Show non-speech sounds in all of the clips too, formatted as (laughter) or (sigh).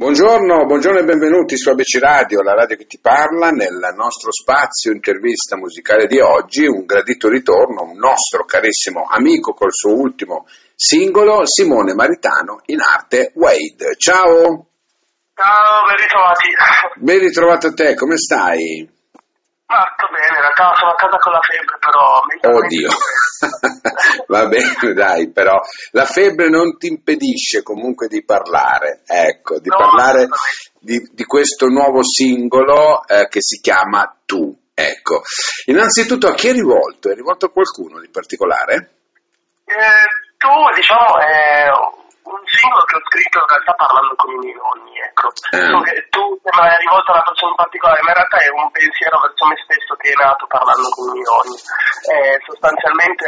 Buongiorno, buongiorno e benvenuti su ABC Radio, la radio che ti parla, nel nostro spazio intervista musicale di oggi, un gradito ritorno, un nostro carissimo amico col suo ultimo singolo, Simone Maritano, in arte Wade. Ciao! Ciao, ben ritrovati. Ben ritrovato a te, come stai? Ma sto bene, in realtà sono a casa con la febbre, però... Oddio, (laughs) (laughs) va bene (laughs) dai, però la febbre non ti impedisce comunque di parlare, ecco, di No, parlare di, di questo nuovo singolo eh, che si chiama Tu, ecco. Innanzitutto a chi è rivolto? È rivolto a qualcuno di particolare? Eh, tu, diciamo, è un singolo che ho scritto in realtà parlando con i miei nonni, ecco. Ah. Che tu sembra rivolto a una persona in particolare, ma in realtà è un pensiero verso me stesso che è nato parlando con i miei nonni. Eh, sostanzialmente,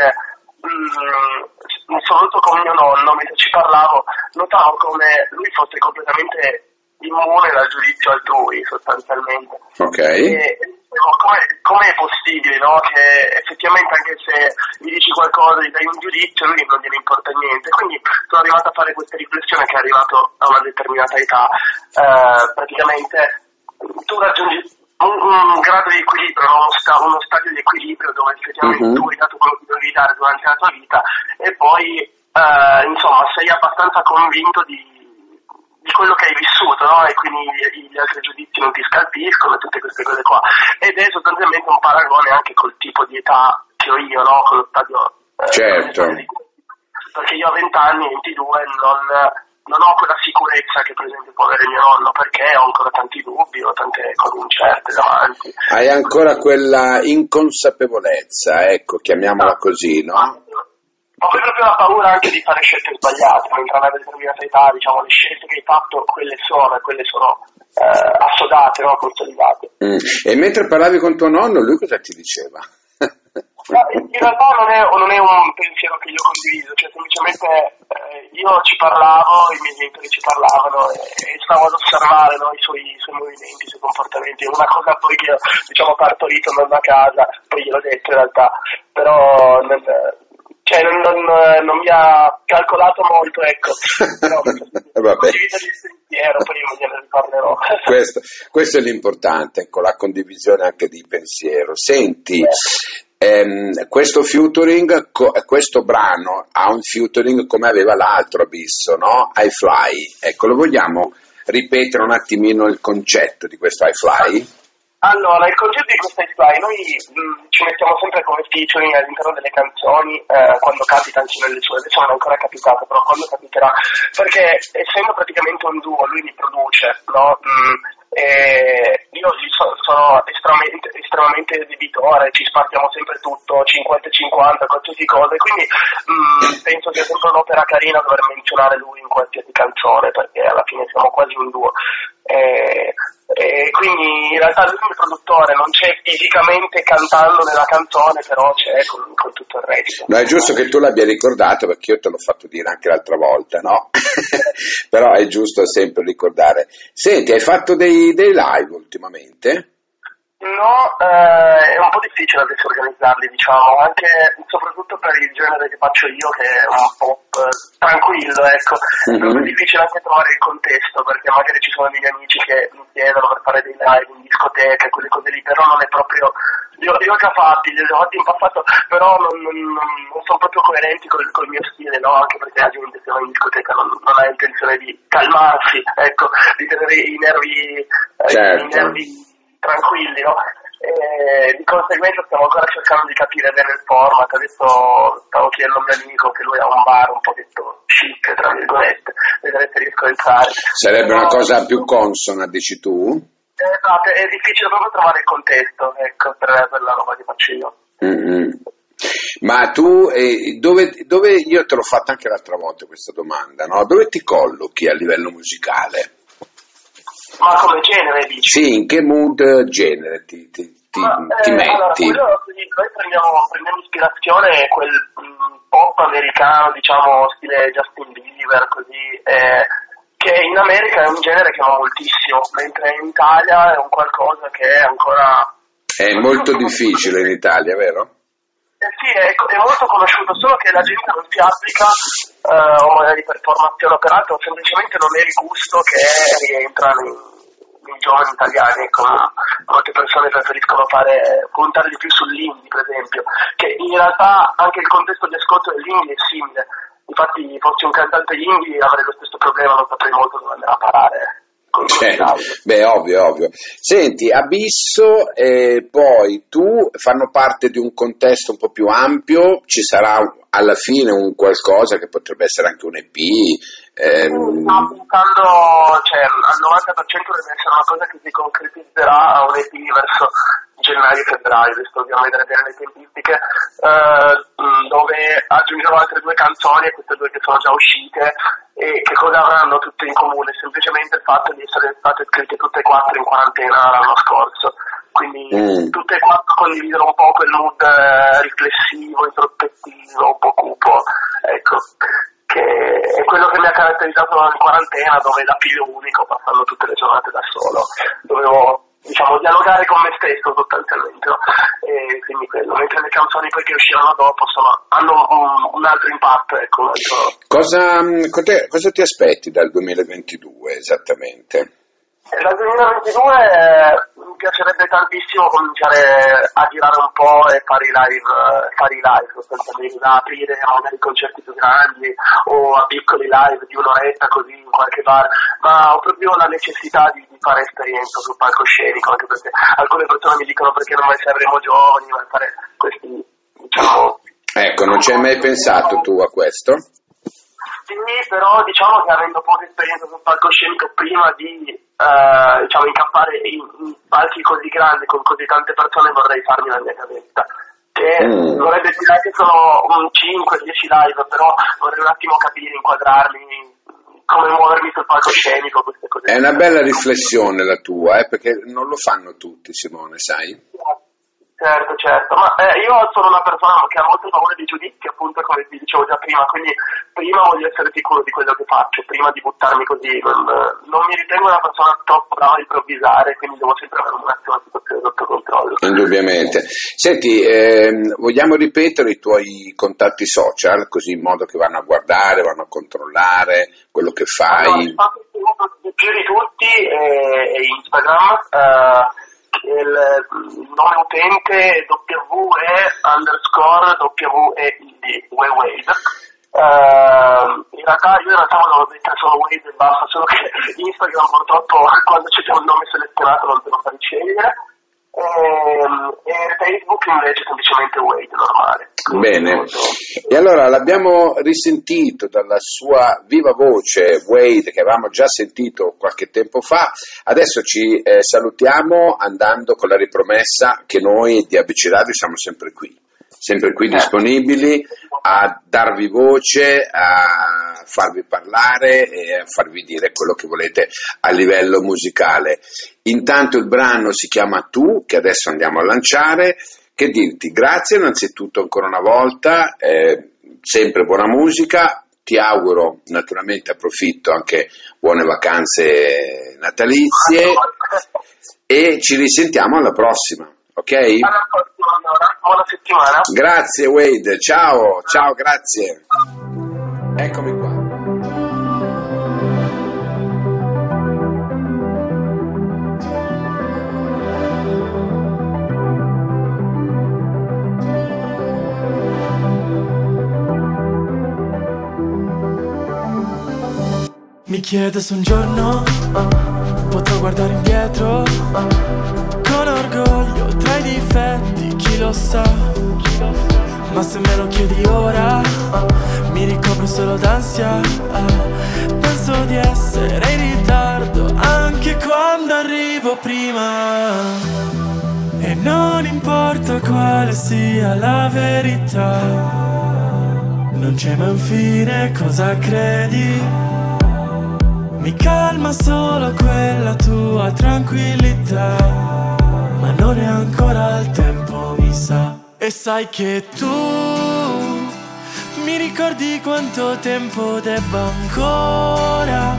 mm, soprattutto con mio nonno, mentre ci parlavo, notavo come lui fosse completamente immune dal giudizio altrui, sostanzialmente. Ok. E come è possibile no? che effettivamente anche se gli dici qualcosa, gli dai un giudizio, lui non gliene importa niente. Quindi sono arrivato a fare questa riflessione che è arrivato a una determinata età. Eh, praticamente tu raggiungi un, un grado di equilibrio, no? uno, sta- uno stadio di equilibrio dove effettivamente Mhm. tu hai dato quello che dovevi dare durante la tua vita e poi eh, insomma sei abbastanza convinto di, di quello che hai vissuto, no? E quindi gli, gli altri giudizi non ti scalpiscono e tutte queste cose qua. Ed è sostanzialmente un paragone anche col tipo di età che ho io, no? Con lo stadio. eh, Certo. Perché io a 20 anni, 22, non, non ho quella sicurezza che per esempio può avere mio nonno, perché ho ancora tanti dubbi, ho tante cose incerte davanti. Hai ancora quella inconsapevolezza, ecco, chiamiamola così, no? Ho proprio la paura anche di fare scelte sbagliate, mentre a una determinata età, diciamo, le scelte che hai fatto, quelle sono, e quelle sono eh, assodate, no? consolidate. Mm. E mentre parlavi con tuo nonno, lui cosa ti diceva? Ma in realtà non è, non è un pensiero che io condivido, cioè semplicemente eh, io ci parlavo, i miei genitori ci parlavano e, e stavo ad osservare no, i, suoi, i suoi movimenti, i suoi comportamenti. Una cosa poi che ho diciamo, partorito andando a casa, poi gliel'ho detto in realtà, però non, cioè, non, non- non mi ha calcolato molto, ecco. Però, (laughs) Vabbè. il pensiero, poi io gliene riparlerò. (laughs) questo, questo è l'importante, ecco, la condivisione anche di pensiero. Senti, ehm, questo featuring, co- questo brano ha un featuring come aveva l'altro Abisso, no? I Fly. Ecco, lo vogliamo ripetere un attimino il concetto di questo I Fly? Allora, il concetto di questa fly, noi mh, ci mettiamo sempre come featuring all'interno delle canzoni eh, quando capita anche nelle sue, adesso non è ancora capitato, però quando capiterà, perché essendo praticamente un duo, lui mi produce, no? Mm, e sono estremamente, estremamente debitore, ci spartiamo sempre tutto, 50-50, qualsiasi cosa, e quindi mh, penso sia sempre un'opera carina dover menzionare lui in qualsiasi canzone, perché alla fine siamo quasi un duo. E, e quindi in realtà lui come produttore non c'è fisicamente cantando nella canzone, però c'è con, con tutto il resto. No, è giusto che tu l'abbia ricordato perché io te l'ho fatto dire anche l'altra volta, no? (laughs) Però è giusto sempre ricordare. Senti, hai fatto dei, dei live ultimamente? No, eh, è un po' difficile adesso organizzarli, diciamo, anche soprattutto per il genere che faccio io, che è un pop eh, tranquillo, ecco. Mhm. È po' difficile anche trovare il contesto, perché magari ci sono degli amici che mi chiedono per fare dei live in discoteca, quelle cose lì, però non è proprio... Li ho, li ho già fatti, li ho fatti in passato, però non, non, non- sono proprio coerenti col, col mio stile, no? Anche perché la gente che va in discoteca non, non ha intenzione di calmarsi, ecco, di tenere i nervi, eh, Certo. i nervi tranquilli, no? E di conseguenza stiamo ancora cercando di capire bene il format. Adesso stavo chiedendo a un mio amico che lui ha un bar un pochetto chic, tra virgolette, vedere se riesco a entrare. Sarebbe una cosa più consona, dici tu? Esatto, è difficile proprio trovare il contesto, ecco, per, per la roba che faccio io. Mm-mm. Ma tu, eh, dove, dove- io te l'ho fatta anche l'altra volta questa domanda, no? Dove ti collochi a livello musicale? Ma come genere dici? Sì, in che mood genere ti, ti- ti- Ma, ti eh, allora, metti? quello, quindi noi prendiamo, prendiamo ispirazione quel mh, pop americano, diciamo, stile Justin Bieber, così, eh, che in America è un genere che va moltissimo, mentre in Italia è un qualcosa che è ancora... È molto difficile in Italia, vero? Sì, è, è, molto conosciuto, solo che la gente non si applica, eh, o magari per formazione o per altro, semplicemente non è il gusto che rientra nei, giovani italiani, come molte persone preferiscono fare, puntare di più sull'indie, per esempio, che in realtà anche il contesto di ascolto dell'indie è simile. Infatti, fossi un cantante indie avrei lo stesso problema, non saprei molto dove andare a parare. Certo. Beh, ovvio, ovvio. Senti, Abisso e poi tu fanno parte di un contesto un po' più ampio, ci sarà alla fine un qualcosa che potrebbe essere anche un EP. Ehm... Sto puntando, cioè al 90% deve essere una cosa che si concretizzerà a un EP verso gennaio-febbraio, visto dobbiamo vedere bene le tempistiche, eh, dove aggiungerò altre due canzoni, queste due che sono già uscite, e che cosa avranno tutte in comune? Semplicemente il fatto di essere state scritte tutte e quattro in quarantena l'anno scorso. Quindi mm. tutte e quattro condividono un po' quel mood eh, riflessivo, introspettivo, un po' cupo, ecco, che è quello che mi ha caratterizzato in quarantena, dove da figlio unico, passando tutte le giornate da solo, dovevo diciamo, dialogare con me stesso sostanzialmente, no? e quindi quello, mentre le canzoni poi che usciranno dopo sono, hanno un, un, altro impatto. Ecco, altro... Cosa, cosa ti aspetti dal 2022 esattamente? Dal 2022 eh, mi piacerebbe tantissimo cominciare a girare un po' e fare i live, eh, fare i live sostanzialmente, aprire magari concerti più grandi o a piccoli live di un'oretta così in qualche bar, ma ho proprio la necessità di, di fare esperienza sul palcoscenico, anche perché alcune persone mi dicono perché non mai saremo giovani, ma fare questi, diciamo... Ecco, non ci hai mai pensato tu a questo? Sì, però diciamo che avendo poca esperienza sul palcoscenico prima di eh, diciamo, incappare in, in, palchi così grandi con così tante persone vorrei farmi la mia casetta. Che mm. vorrebbe dire che sono un 5-10 live, però vorrei un attimo capire, inquadrarmi, come muovermi sul palcoscenico, queste cose. È una bella riflessione la tua, eh, perché non lo fanno tutti, Simone, sai? Certo, certo, ma eh, io sono una persona che ha molte paure di giudizi, appunto come vi dicevo già prima, quindi prima voglio essere sicuro di quello che faccio, prima di buttarmi così, non, non mi ritengo una persona troppo brava a improvvisare, quindi devo sempre avere un attimo la situazione sotto controllo. Indubbiamente. Senti, ehm, vogliamo ripetere i tuoi contatti social, così in modo che vanno a guardare, vanno a controllare quello che fai? Allora, il più di tutti è, è Instagram. Eh, il nome utente WE underscore WEID, Wade. Uh, in realtà io in realtà volevo mettere solo Wade e basta, solo che (laughs) Instagram purtroppo quando c'è un nome selezionato non te lo fa scegliere. E, ehm, e Facebook invece semplicemente Wade normale. Bene, e allora l'abbiamo risentito dalla sua viva voce Wade che avevamo già sentito qualche tempo fa, adesso ci eh, salutiamo andando con la ripromessa che noi di ABC Radio siamo sempre qui sempre qui disponibili a darvi voce, a farvi parlare e a farvi dire quello che volete a livello musicale. Intanto il brano si chiama Tu, che adesso andiamo a lanciare. Che dirti? Grazie innanzitutto ancora una volta, eh, sempre buona musica, ti auguro naturalmente approfitto anche buone vacanze natalizie e ci risentiamo alla prossima, ok? Alla prossima allora, buona settimana. Grazie Wade, ciao, ciao, grazie. Eccomi Mi chiedo se un giorno potrò guardare indietro con orgoglio tra i difetti, chi lo sa. Ma se me lo chiedi ora, mi ricopro solo d'ansia. Penso di essere in ritardo anche quando arrivo prima. E non importa quale sia la verità, non c'è mai un fine, cosa credi? Mi calma solo quella tua tranquillità Ma non è ancora il tempo, mi sa E sai che tu Mi ricordi quanto tempo debba ancora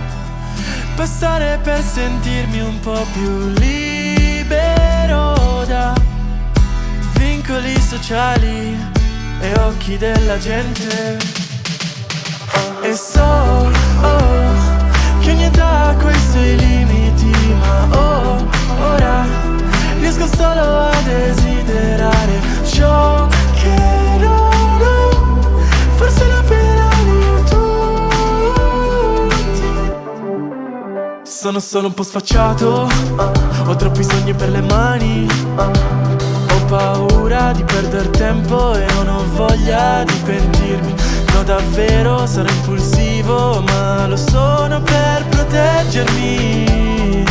Passare per sentirmi un po' più libero da Vincoli sociali e occhi della gente. E so oh, ha quei suoi limiti, ma oh, ora riesco solo a desiderare ciò che non ho. Forse la pena di tutti. Sono solo un po' sfacciato, ho troppi sogni per le mani. Ho paura di perdere tempo e non ho voglia di pentirmi. No, davvero sarò impulsivo, ma lo sono per proteggermi.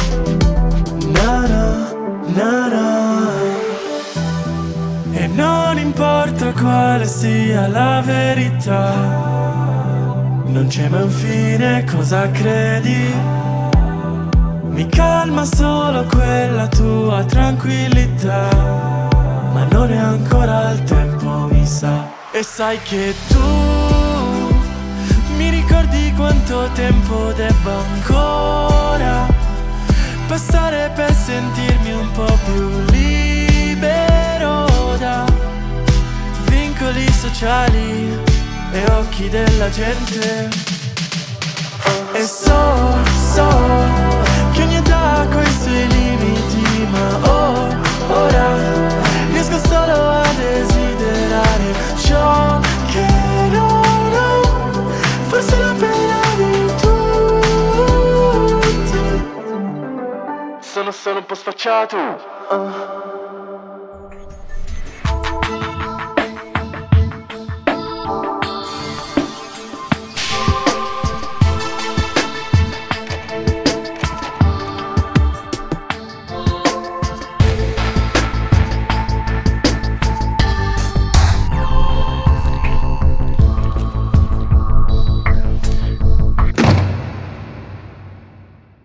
Nara, nara. E non importa quale sia la verità, non c'è mai un fine, cosa credi? Mi calma solo quella tua tranquillità, ma non è ancora il tempo, mi sa. E sai che tu ricordi quanto tempo debba ancora passare per sentirmi un po' più libero da vincoli sociali e occhi della gente. E so, so tutti. Sono